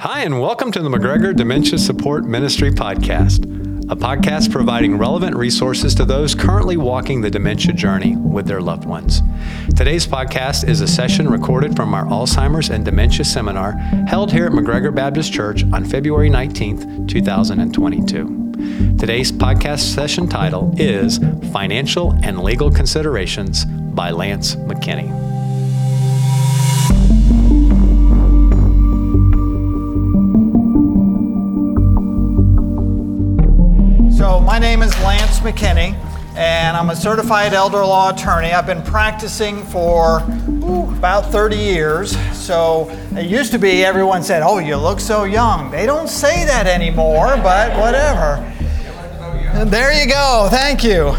Hi, and welcome to the McGregor Dementia Support Ministry Podcast, a podcast providing relevant resources to those currently walking the dementia journey with their loved ones. Today's podcast is a session recorded from our Alzheimer's and Dementia Seminar held here at McGregor Baptist Church on February 19th, 2022. Today's podcast session title is Financial and Legal Considerations by Lance McKinney. McKinney, and I'm a certified elder law attorney. I've been practicing for ooh, about 30 years. So it used to be everyone said, Oh, you look so young. They don't say that anymore, but whatever. There you go. Thank you.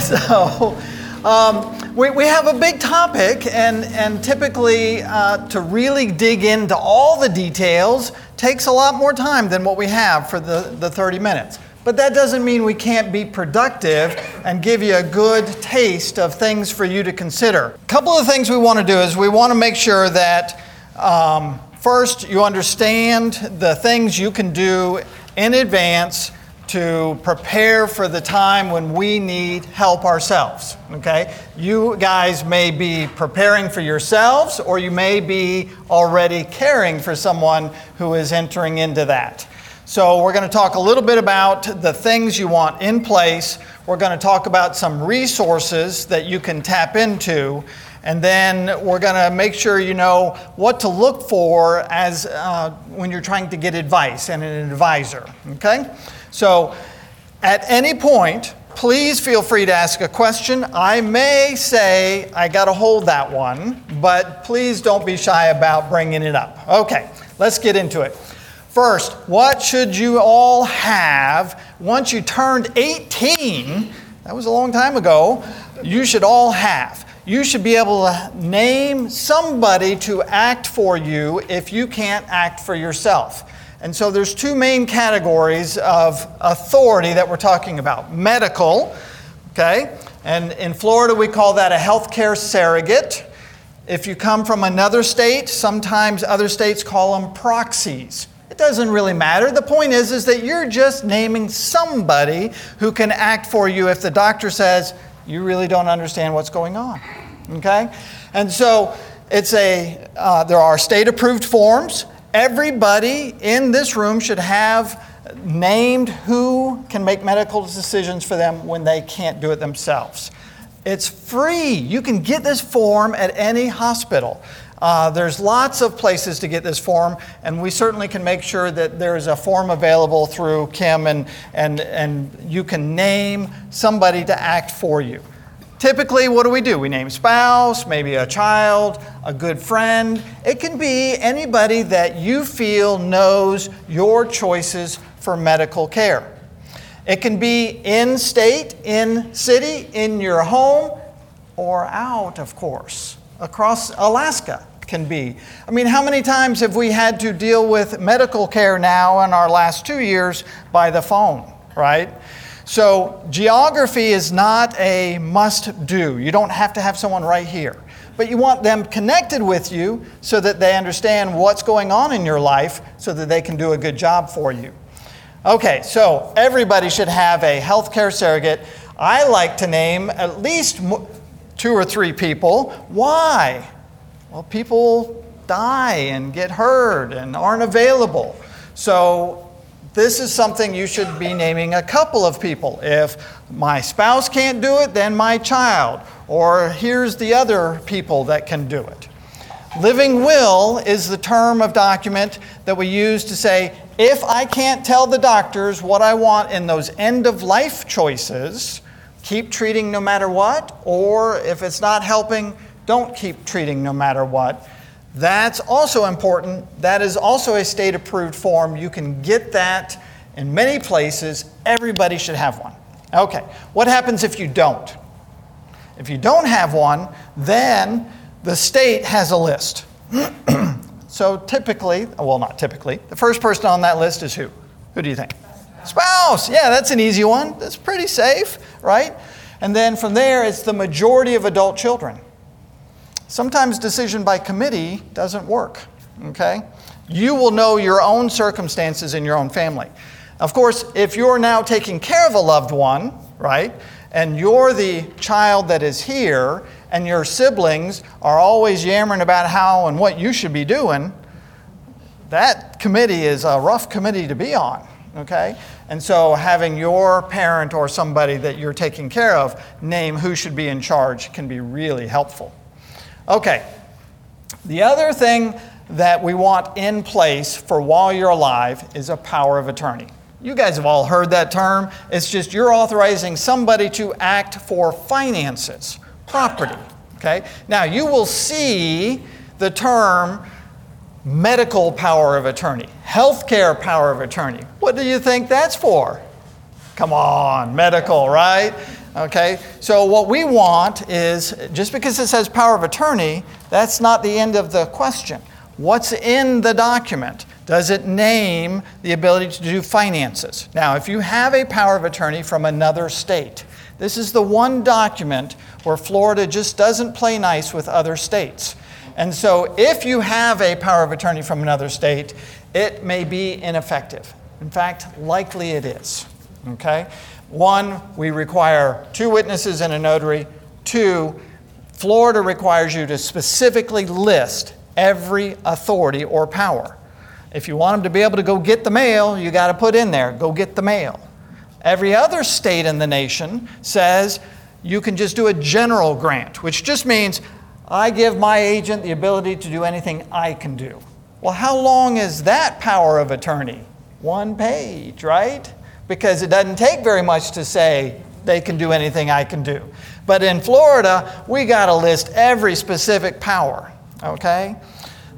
so, um, we, we have a big topic, and, and typically uh, to really dig into all the details takes a lot more time than what we have for the, the 30 minutes. But that doesn't mean we can't be productive and give you a good taste of things for you to consider. A couple of things we want to do is we want to make sure that um, first you understand the things you can do in advance to prepare for the time when we need help ourselves. Okay? You guys may be preparing for yourselves, or you may be already caring for someone who is entering into that. So, we're going to talk a little bit about the things you want in place. We're going to talk about some resources that you can tap into. And then we're going to make sure you know what to look for as uh, when you're trying to get advice and an advisor. Okay? So, at any point, please feel free to ask a question. I may say, I got to hold that one, but please don't be shy about bringing it up. Okay, let's get into it. First, what should you all have once you turned 18? That was a long time ago. You should all have. You should be able to name somebody to act for you if you can't act for yourself. And so there's two main categories of authority that we're talking about. Medical, okay? And in Florida we call that a healthcare surrogate. If you come from another state, sometimes other states call them proxies. It doesn't really matter. The point is, is that you're just naming somebody who can act for you if the doctor says you really don't understand what's going on. Okay? And so it's a, uh, there are state approved forms. Everybody in this room should have named who can make medical decisions for them when they can't do it themselves. It's free. You can get this form at any hospital. Uh, there's lots of places to get this form, and we certainly can make sure that there's a form available through Kim, and, and, and you can name somebody to act for you. Typically, what do we do? We name spouse, maybe a child, a good friend. It can be anybody that you feel knows your choices for medical care. It can be in state, in city, in your home, or out, of course across Alaska can be. I mean, how many times have we had to deal with medical care now in our last two years by the phone, right? So, geography is not a must do. You don't have to have someone right here. But you want them connected with you so that they understand what's going on in your life so that they can do a good job for you. Okay, so everybody should have a healthcare surrogate. I like to name at least two or three people. Why? Well, people die and get hurt and aren't available. So, this is something you should be naming a couple of people. If my spouse can't do it, then my child. Or here's the other people that can do it. Living will is the term of document that we use to say if I can't tell the doctors what I want in those end of life choices, keep treating no matter what, or if it's not helping, don't keep treating no matter what. That's also important. That is also a state approved form. You can get that in many places. Everybody should have one. Okay, what happens if you don't? If you don't have one, then the state has a list. so typically, well, not typically, the first person on that list is who? Who do you think? Spouse. Yeah, that's an easy one. That's pretty safe, right? And then from there, it's the majority of adult children. Sometimes decision by committee doesn't work, okay? You will know your own circumstances in your own family. Of course, if you're now taking care of a loved one, right, and you're the child that is here, and your siblings are always yammering about how and what you should be doing, that committee is a rough committee to be on, okay? And so having your parent or somebody that you're taking care of name who should be in charge can be really helpful. Okay, the other thing that we want in place for while you're alive is a power of attorney. You guys have all heard that term. It's just you're authorizing somebody to act for finances, property. Okay? Now, you will see the term medical power of attorney, healthcare power of attorney. What do you think that's for? Come on, medical, right? Okay, so what we want is just because it says power of attorney, that's not the end of the question. What's in the document? Does it name the ability to do finances? Now, if you have a power of attorney from another state, this is the one document where Florida just doesn't play nice with other states. And so, if you have a power of attorney from another state, it may be ineffective. In fact, likely it is. Okay? One, we require two witnesses and a notary. Two, Florida requires you to specifically list every authority or power. If you want them to be able to go get the mail, you got to put in there, go get the mail. Every other state in the nation says you can just do a general grant, which just means I give my agent the ability to do anything I can do. Well, how long is that power of attorney? One page, right? because it doesn't take very much to say they can do anything I can do. But in Florida, we got to list every specific power, okay?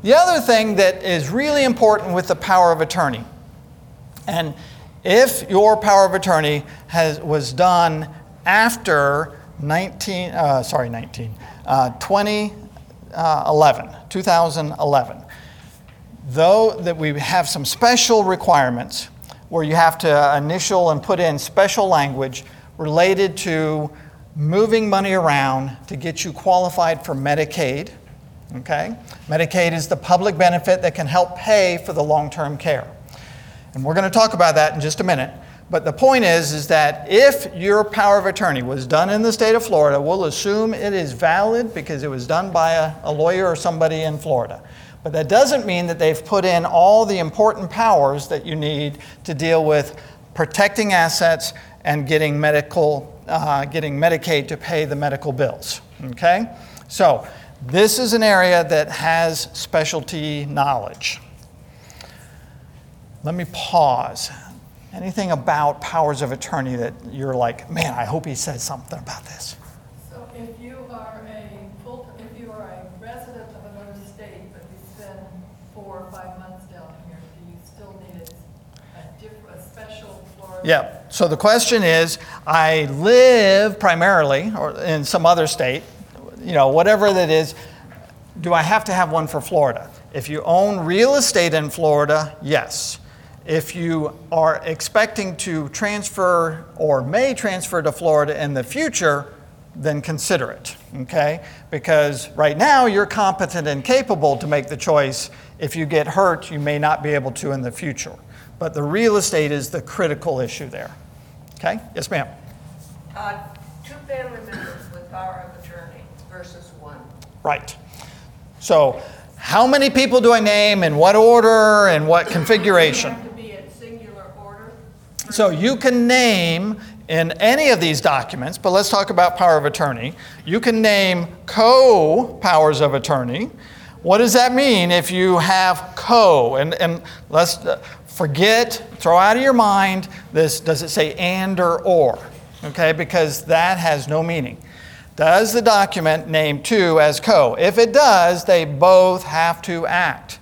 The other thing that is really important with the power of attorney, and if your power of attorney has, was done after 19, uh, sorry, 19, uh, 2011, uh, 2011, though that we have some special requirements, where you have to initial and put in special language related to moving money around to get you qualified for Medicaid. Okay? Medicaid is the public benefit that can help pay for the long term care. And we're going to talk about that in just a minute. But the point is, is that if your power of attorney was done in the state of Florida, we'll assume it is valid because it was done by a, a lawyer or somebody in Florida. But that doesn't mean that they've put in all the important powers that you need to deal with protecting assets and getting medical, uh, getting Medicaid to pay the medical bills. Okay? So this is an area that has specialty knowledge. Let me pause. Anything about powers of attorney that you're like, man, I hope he says something about this? So, if you are a if you are a resident of another state, but you spend four or five months down here, do you still need a special Florida? Yeah. So the question is I live primarily or in some other state, you know, whatever that is, do I have to have one for Florida? If you own real estate in Florida, yes. If you are expecting to transfer or may transfer to Florida in the future, then consider it, okay? Because right now you're competent and capable to make the choice. If you get hurt, you may not be able to in the future. But the real estate is the critical issue there. Okay? Yes, ma'am. Uh, two family members with power of attorney versus one. Right. So, how many people do I name, in what order, and what configuration? Have to be in singular order. So, you can name in any of these documents, but let's talk about power of attorney. You can name co powers of attorney. What does that mean if you have co? And, and let's, uh, forget, throw out of your mind this does it say and or or? Okay, because that has no meaning. Does the document name two as co? If it does, they both have to act.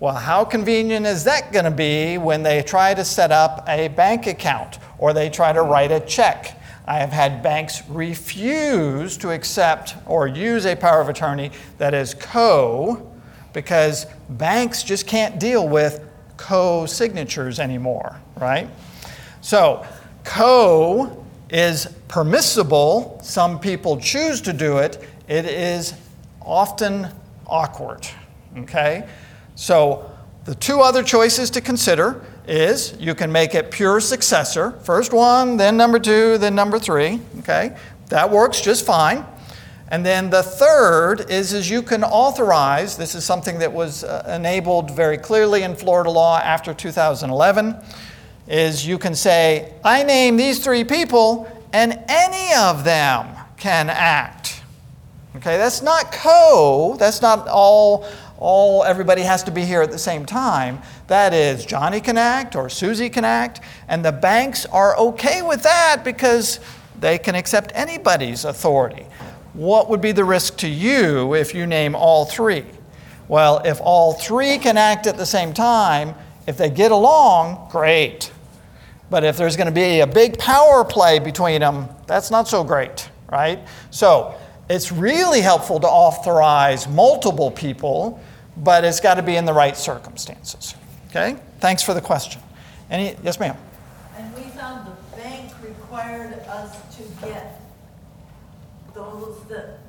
Well, how convenient is that going to be when they try to set up a bank account or they try to write a check? I have had banks refuse to accept or use a power of attorney that is co because banks just can't deal with co signatures anymore, right? So, co is permissible. Some people choose to do it. It is often awkward, okay? So, The two other choices to consider is you can make it pure successor, first one, then number two, then number three. Okay, that works just fine. And then the third is, is you can authorize, this is something that was uh, enabled very clearly in Florida law after 2011, is you can say, I name these three people and any of them can act. Okay, that's not co, that's not all, all everybody has to be here at the same time. That is, Johnny can act or Susie can act, and the banks are okay with that because they can accept anybody's authority. What would be the risk to you if you name all three? Well, if all three can act at the same time, if they get along, great. But if there's going to be a big power play between them, that's not so great, right? So it's really helpful to authorize multiple people, but it's got to be in the right circumstances. Okay? Thanks for the question. Any, yes, ma'am. And we found the bank required us to get those that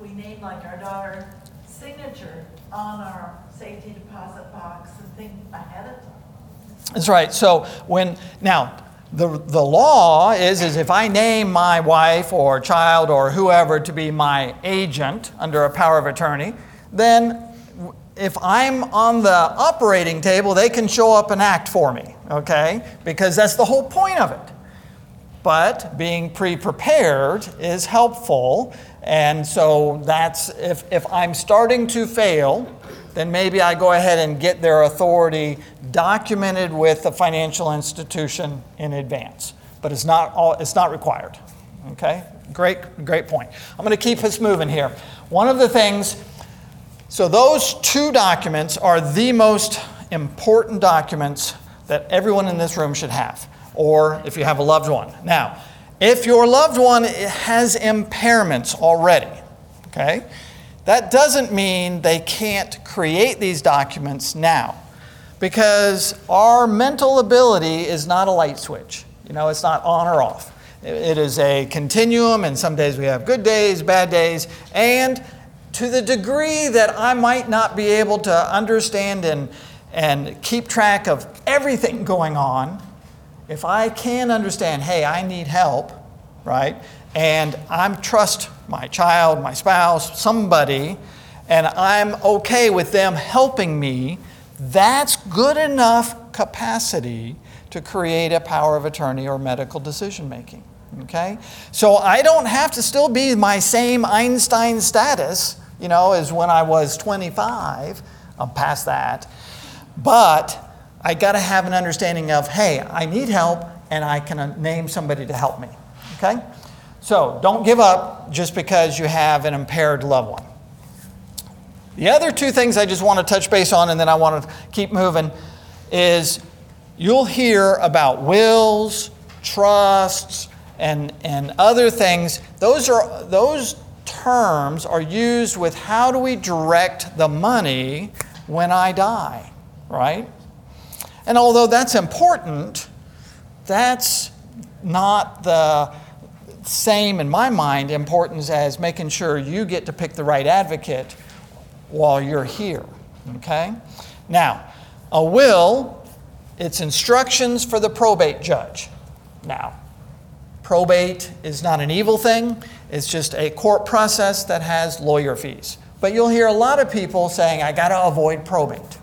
we named, like our daughter, signature on our safety deposit box and things ahead of time. That's right. So when now the, the law is is if I name my wife or child or whoever to be my agent under a power of attorney, then if I'm on the operating table, they can show up and act for me, okay? Because that's the whole point of it. But being pre prepared is helpful. And so that's if, if I'm starting to fail, then maybe I go ahead and get their authority documented with the financial institution in advance. But it's not, all, it's not required. Okay? Great, great point. I'm going to keep us moving here. One of the things, so those two documents are the most important documents that everyone in this room should have, or if you have a loved one. Now, if your loved one has impairments already, okay, that doesn't mean they can't create these documents now because our mental ability is not a light switch. You know, it's not on or off. It is a continuum, and some days we have good days, bad days, and to the degree that I might not be able to understand and, and keep track of everything going on, if I can understand, hey, I need help, right? And I'm trust my child, my spouse, somebody, and I'm okay with them helping me, that's good enough capacity to create a power of attorney or medical decision making. Okay? So I don't have to still be my same Einstein status, you know, as when I was 25. I'm past that. But I got to have an understanding of, hey, I need help and I can uh, name somebody to help me. Okay? So don't give up just because you have an impaired loved one. The other two things I just want to touch base on and then I want to keep moving is you'll hear about wills, trusts, and, and other things. Those, are, those terms are used with how do we direct the money when I die, right? And although that's important, that's not the same, in my mind, importance as making sure you get to pick the right advocate while you're here. Okay? Now, a will, it's instructions for the probate judge. Now, probate is not an evil thing, it's just a court process that has lawyer fees. But you'll hear a lot of people saying, I got to avoid probate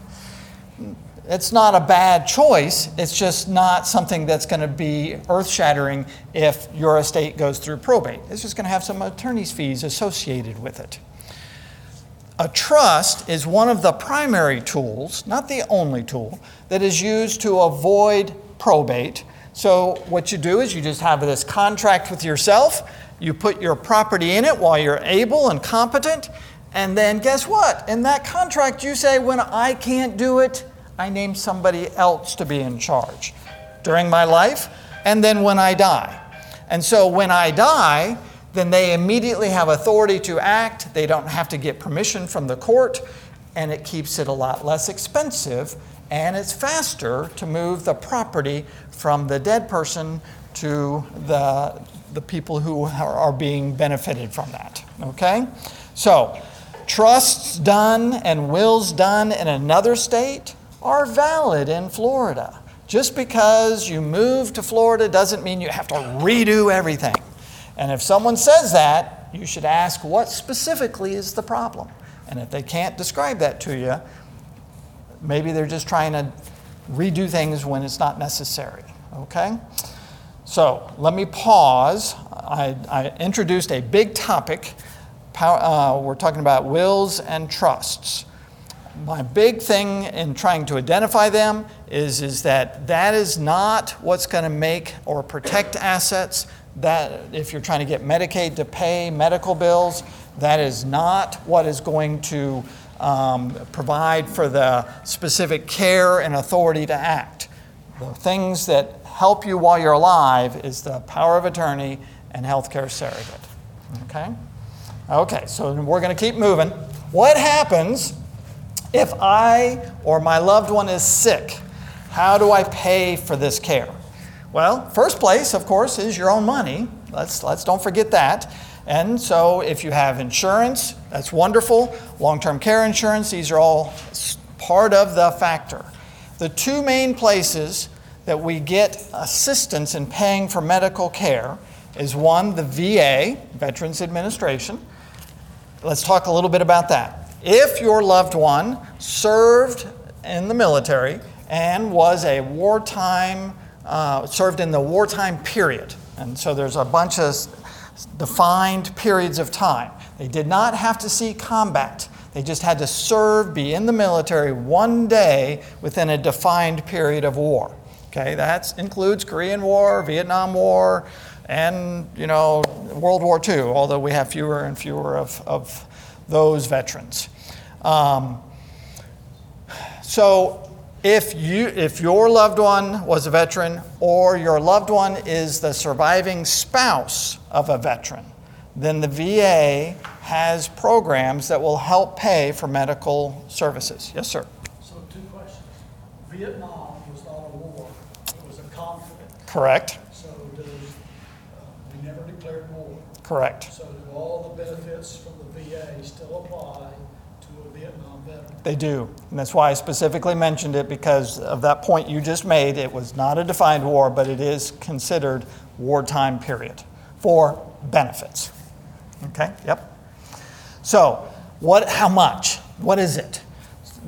it's not a bad choice. It's just not something that's going to be earth shattering if your estate goes through probate. It's just going to have some attorney's fees associated with it. A trust is one of the primary tools, not the only tool, that is used to avoid probate. So, what you do is you just have this contract with yourself, you put your property in it while you're able and competent, and then guess what? In that contract, you say, when I can't do it, I name somebody else to be in charge during my life and then when I die. And so when I die, then they immediately have authority to act. They don't have to get permission from the court, and it keeps it a lot less expensive and it's faster to move the property from the dead person to the, the people who are being benefited from that. Okay? So, trusts done and wills done in another state are valid in Florida. Just because you move to Florida doesn't mean you have to redo everything. And if someone says that, you should ask what specifically is the problem. And if they can't describe that to you, maybe they're just trying to redo things when it's not necessary. Okay? So let me pause. I, I introduced a big topic. Uh, we're talking about wills and trusts. My big thing in trying to identify them is, is that that is not what's going to make or protect assets. That if you're trying to get Medicaid to pay medical bills, that is not what is going to um, provide for the specific care and authority to act. The things that help you while you're alive is the power of attorney and healthcare surrogate. Okay? Okay, so we're going to keep moving. What happens if I or my loved one is sick? How do I pay for this care? Well, first place, of course, is your own money. Let's, let's don't forget that. And so, if you have insurance, that's wonderful. Long term care insurance, these are all part of the factor. The two main places that we get assistance in paying for medical care is one, the VA, Veterans Administration. Let's talk a little bit about that. If your loved one served in the military and was a wartime, uh, served in the wartime period, and so there's a bunch of defined periods of time. They did not have to see combat. They just had to serve, be in the military one day within a defined period of war. Okay, that includes Korean War, Vietnam War, and you know World War II. Although we have fewer and fewer of, of those veterans. Um, so if you if your loved one was a veteran or your loved one is the surviving spouse of a veteran then the VA has programs that will help pay for medical services. Yes sir. So two questions. Vietnam was not a war. It was a conflict. Correct. So does, uh, we never declared war. Correct. So all the benefits from the VA still apply to a Vietnam veteran. They do. And that's why I specifically mentioned it because of that point you just made. It was not a defined war, but it is considered wartime period for benefits. Okay? Yep. So, what how much? What is it?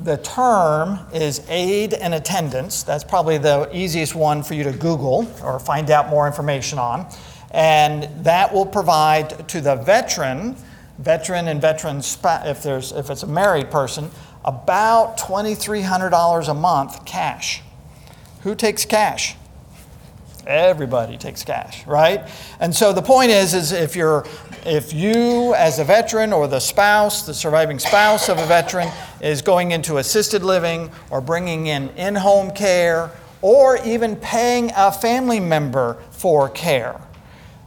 The term is aid and attendance. That's probably the easiest one for you to Google or find out more information on. And that will provide to the veteran veteran and veteran if there's if it's a married person about $2300 a month cash. Who takes cash? Everybody takes cash right? And so the point is is if you're if you as a veteran or the spouse the surviving spouse of a veteran is going into assisted living or bringing in in-home care or even paying a family member for care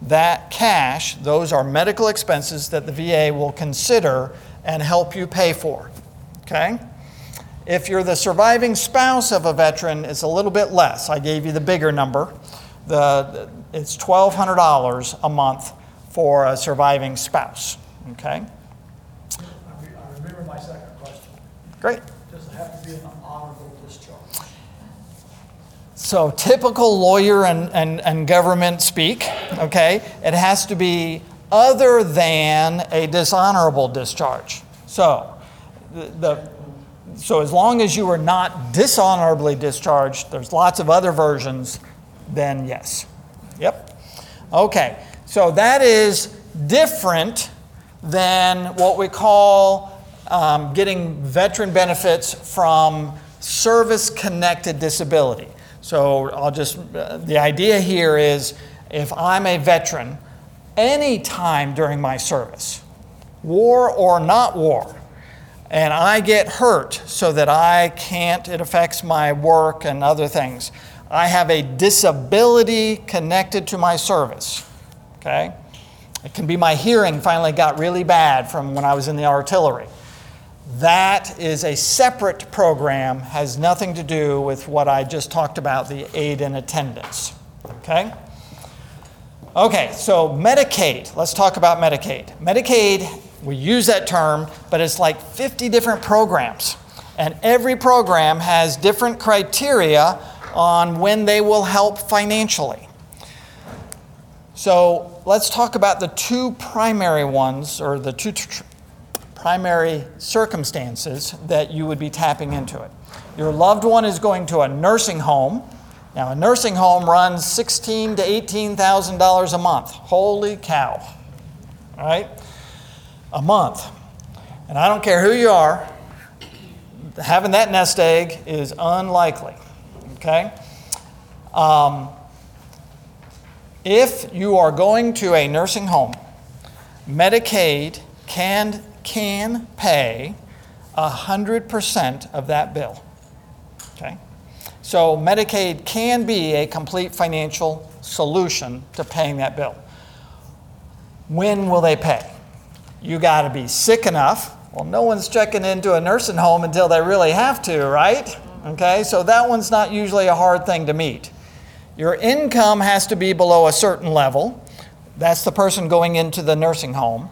that cash, those are medical expenses that the VA will consider and help you pay for. Okay? If you're the surviving spouse of a veteran, it's a little bit less. I gave you the bigger number. The, it's $1,200 a month for a surviving spouse. Okay? I remember my second question. Great. Does it have to be an? So, typical lawyer and, and, and government speak, okay, it has to be other than a dishonorable discharge. So, the, the, so as long as you are not dishonorably discharged, there's lots of other versions, then yes. Yep. Okay, so that is different than what we call um, getting veteran benefits from service connected disability. So I'll just, uh, the idea here is if I'm a veteran, any time during my service, war or not war, and I get hurt so that I can't, it affects my work and other things, I have a disability connected to my service. Okay? It can be my hearing finally got really bad from when I was in the artillery. That is a separate program, has nothing to do with what I just talked about the aid and attendance. Okay? Okay, so Medicaid. Let's talk about Medicaid. Medicaid, we use that term, but it's like 50 different programs. And every program has different criteria on when they will help financially. So let's talk about the two primary ones, or the two tr- primary circumstances that you would be tapping into it. Your loved one is going to a nursing home. Now, a nursing home runs sixteen to eighteen thousand dollars a month. Holy cow! All right, a month. And I don't care who you are, having that nest egg is unlikely. Okay. Um, if you are going to a nursing home, Medicaid can, can pay 100% of that bill. Okay? So Medicaid can be a complete financial solution to paying that bill. When will they pay? You got to be sick enough. Well, no one's checking into a nursing home until they really have to, right? Okay, so that one's not usually a hard thing to meet. Your income has to be below a certain level. That's the person going into the nursing home.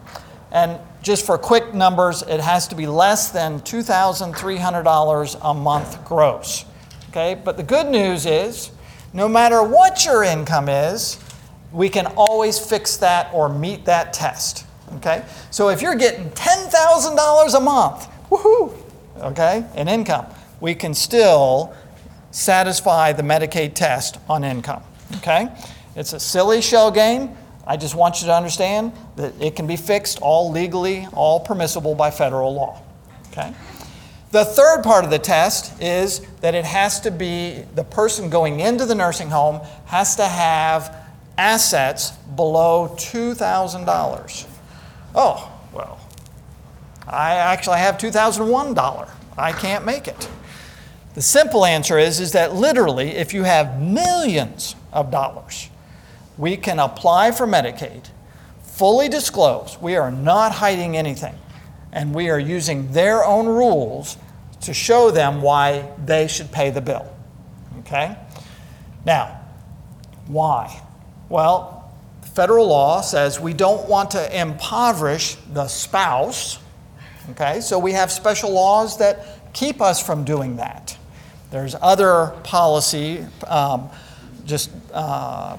And just for quick numbers, it has to be less than $2,300 a month gross. Okay, but the good news is no matter what your income is, we can always fix that or meet that test. Okay, so if you're getting $10,000 a month, woohoo, okay, in income, we can still satisfy the Medicaid test on income. Okay? It's a silly shell game. I just want you to understand that it can be fixed all legally, all permissible by federal law. Okay? The third part of the test is that it has to be the person going into the nursing home has to have assets below $2,000. Oh, well, I actually have $2,001. I can't make it. The simple answer is, is that literally, if you have millions of dollars, we can apply for Medicaid, fully disclose. We are not hiding anything. And we are using their own rules to show them why they should pay the bill. Okay? Now, why? Well, federal law says we don't want to impoverish the spouse. Okay? So we have special laws that keep us from doing that. There's other policy, um, just uh,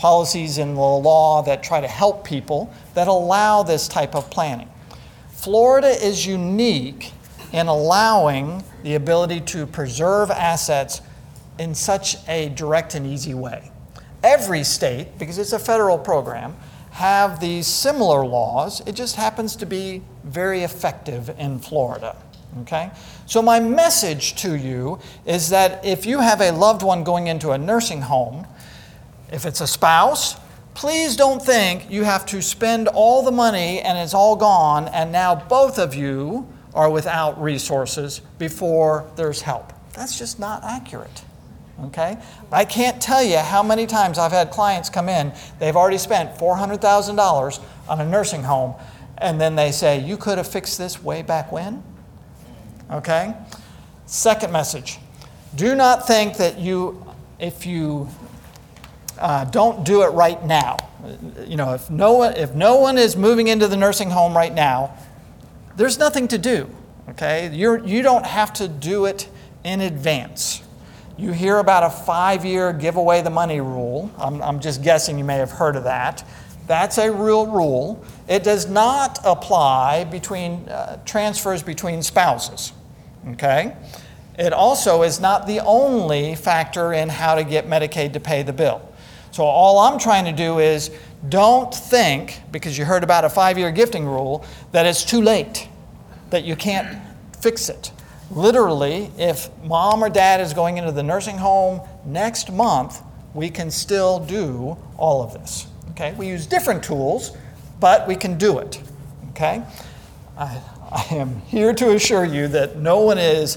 policies in the law that try to help people that allow this type of planning. Florida is unique in allowing the ability to preserve assets in such a direct and easy way. Every state, because it's a federal program, have these similar laws. It just happens to be very effective in Florida. Okay? So, my message to you is that if you have a loved one going into a nursing home, if it's a spouse, please don't think you have to spend all the money and it's all gone, and now both of you are without resources before there's help. That's just not accurate. Okay? I can't tell you how many times I've had clients come in, they've already spent $400,000 on a nursing home, and then they say, You could have fixed this way back when? Okay? Second message do not think that you, if you uh, don't do it right now, you know, if no, one, if no one is moving into the nursing home right now, there's nothing to do. Okay? You're, you don't have to do it in advance. You hear about a five year give away the money rule. I'm, I'm just guessing you may have heard of that. That's a real rule. It does not apply between uh, transfers between spouses. Okay? It also is not the only factor in how to get Medicaid to pay the bill. So, all I'm trying to do is don't think, because you heard about a five year gifting rule, that it's too late, that you can't fix it. Literally, if mom or dad is going into the nursing home next month, we can still do all of this. Okay? We use different tools, but we can do it. Okay? I, I am here to assure you that no one is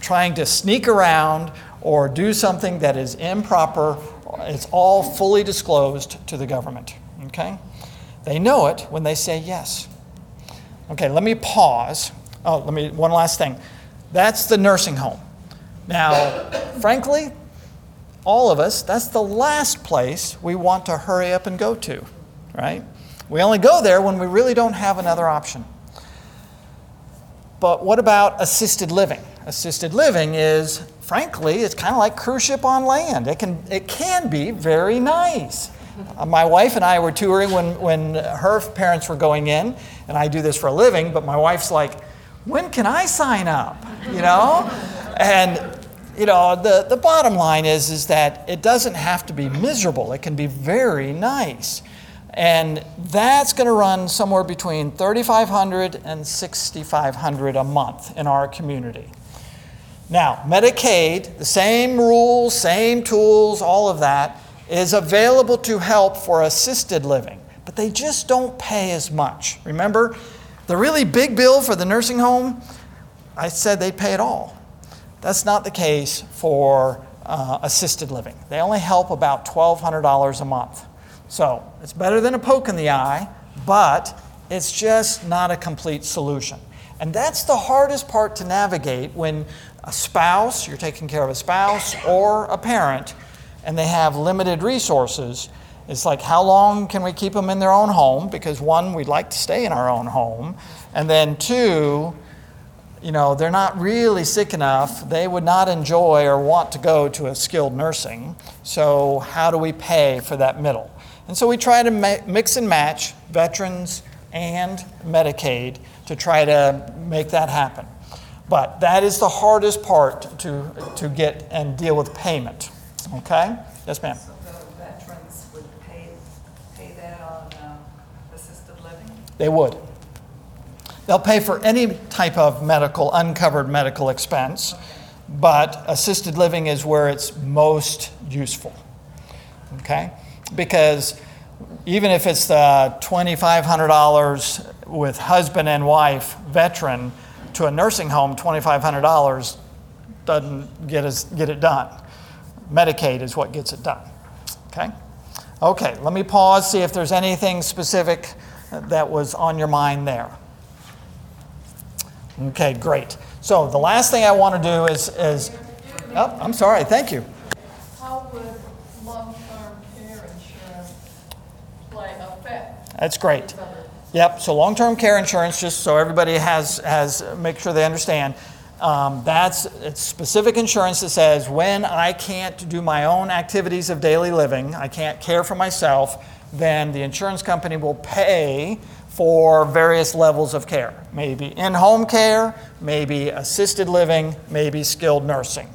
trying to sneak around or do something that is improper. It's all fully disclosed to the government. Okay? They know it when they say yes. Okay, let me pause. Oh, let me, one last thing. That's the nursing home. Now, frankly, all of us, that's the last place we want to hurry up and go to, right? We only go there when we really don't have another option. But what about assisted living? Assisted living is, frankly, it's kind of like cruise ship on land. It can, it can be very nice. Uh, my wife and I were touring when, when her parents were going in, and I do this for a living, but my wife's like, when can I sign up? You know? And you know, the, the bottom line is, is that it doesn't have to be miserable. It can be very nice. And that's going to run somewhere between 3500 and 6500 a month in our community. Now, Medicaid, the same rules, same tools, all of that is available to help for assisted living, but they just don't pay as much. Remember, the really big bill for the nursing home, I said they'd pay it all. That's not the case for uh, assisted living. They only help about $1,200 a month. So it's better than a poke in the eye, but it's just not a complete solution. And that's the hardest part to navigate when a spouse, you're taking care of a spouse or a parent, and they have limited resources. It's like, how long can we keep them in their own home? Because one, we'd like to stay in our own home. And then two, you know, they're not really sick enough. They would not enjoy or want to go to a skilled nursing. So, how do we pay for that middle? And so, we try to mix and match veterans and Medicaid to try to make that happen. But that is the hardest part to, to get and deal with payment. Okay? Yes, ma'am. So the veterans would pay, pay that on um, assisted living? They would. They'll pay for any type of medical, uncovered medical expense, but assisted living is where it's most useful. Okay? Because even if it's the $2,500 with husband and wife veteran to a nursing home, $2,500 doesn't get, us, get it done. Medicaid is what gets it done. Okay? Okay, let me pause, see if there's anything specific that was on your mind there. Okay, great. So the last thing I want to do is, is oh, I'm sorry, thank you. How would long-term care insurance play affect That's great. Yep, so long-term care insurance, just so everybody has, has, make sure they understand, um, that's specific insurance that says when I can't do my own activities of daily living, I can't care for myself, then the insurance company will pay for various levels of care. Maybe in-home care, maybe assisted living, maybe skilled nursing.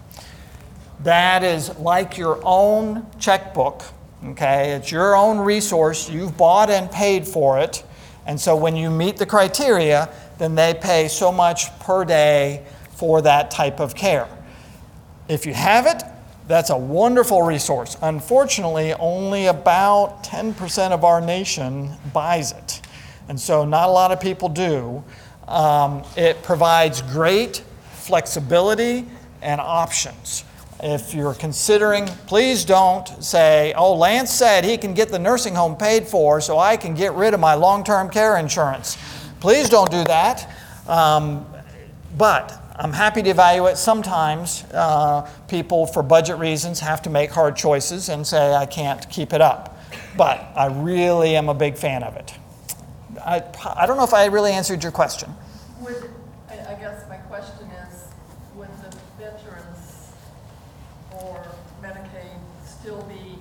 That is like your own checkbook, okay? It's your own resource. You've bought and paid for it. And so when you meet the criteria, then they pay so much per day for that type of care. If you have it, that's a wonderful resource. Unfortunately, only about 10% of our nation buys it. And so not a lot of people do. Um, it provides great flexibility and options. If you're considering, please don't say, oh, Lance said he can get the nursing home paid for, so I can get rid of my long term care insurance. Please don't do that. Um, but I'm happy to evaluate. Sometimes uh, people, for budget reasons, have to make hard choices and say, I can't keep it up. But I really am a big fan of it. I, I don't know if I really answered your question I I guess my question is, would the veterans or Medicaid still be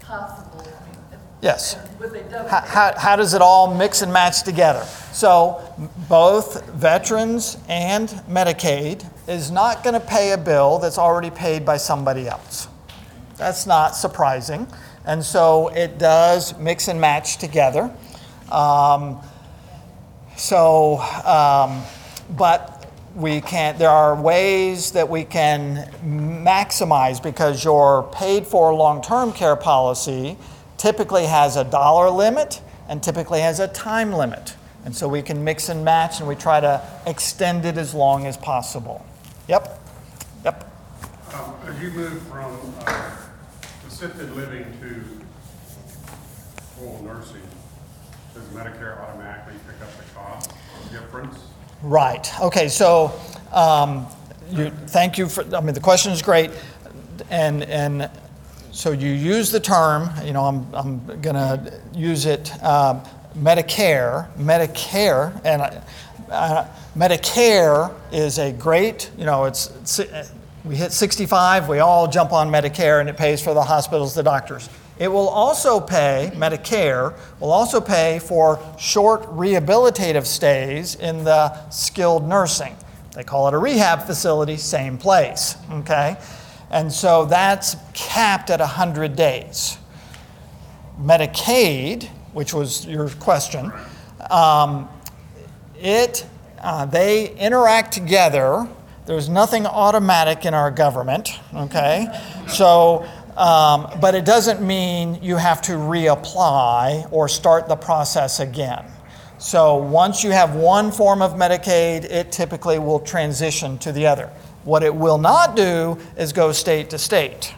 possible? I mean, if- Yes. and Would they double? How, how, how does it all mix and match together? So, m- both veterans and Medicaid is not going to pay a bill that's already paid by somebody else. That's not surprising. And so it does mix and match together. Um, so, um, but we can, there are ways that we can maximize because your paid for long term care policy typically has a dollar limit and typically has a time limit. And so we can mix and match and we try to extend it as long as possible. Yep, yep. Um, As you move from uh, assisted living to full nursing, does Medicare automatically pick up the cost difference? Right. Okay. So, um, you, thank you for. I mean, the question is great, and and so you use the term. You know, I'm I'm to use it. Um, Medicare, Medicare, and uh, Medicare is a great, you know, it's, it's we hit 65, we all jump on Medicare, and it pays for the hospitals, the doctors. It will also pay, Medicare will also pay for short rehabilitative stays in the skilled nursing. They call it a rehab facility, same place, okay? And so that's capped at 100 days. Medicaid, which was your question, um, it, uh, they interact together. There's nothing automatic in our government, okay? So, um, but it doesn't mean you have to reapply or start the process again. So once you have one form of Medicaid, it typically will transition to the other. What it will not do is go state to state.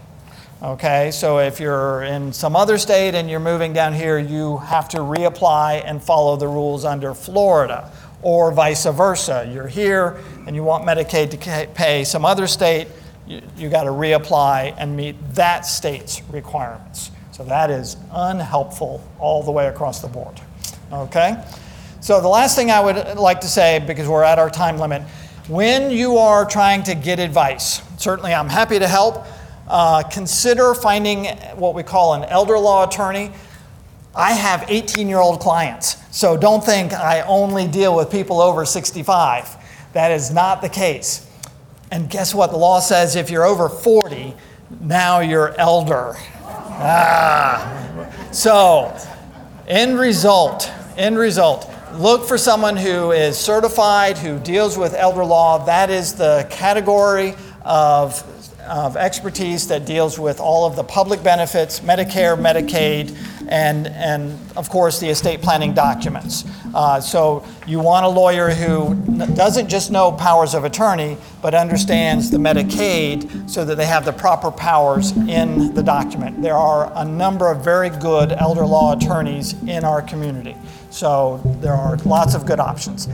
Okay, so if you're in some other state and you're moving down here, you have to reapply and follow the rules under Florida, or vice versa. You're here and you want Medicaid to pay some other state, you, you got to reapply and meet that state's requirements. So that is unhelpful all the way across the board. Okay? So the last thing I would like to say, because we're at our time limit, when you are trying to get advice, certainly I'm happy to help. Uh, consider finding what we call an elder law attorney. I have 18 year old clients, so don't think I only deal with people over 65. That is not the case. And guess what? The law says if you're over 40, now you're elder. Ah. So, end result, end result, look for someone who is certified, who deals with elder law. That is the category of of expertise that deals with all of the public benefits, Medicare, Medicaid, and, and of course the estate planning documents. Uh, so you want a lawyer who doesn't just know powers of attorney, but understands the Medicaid so that they have the proper powers in the document. There are a number of very good elder law attorneys in our community. So there are lots of good options.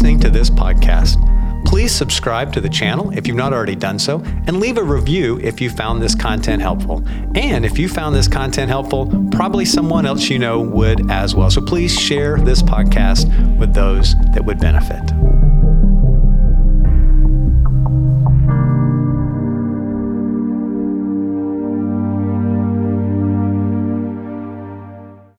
Listening to this podcast. Please subscribe to the channel if you've not already done so, and leave a review if you found this content helpful. And if you found this content helpful, probably someone else you know would as well. So please share this podcast with those that would benefit.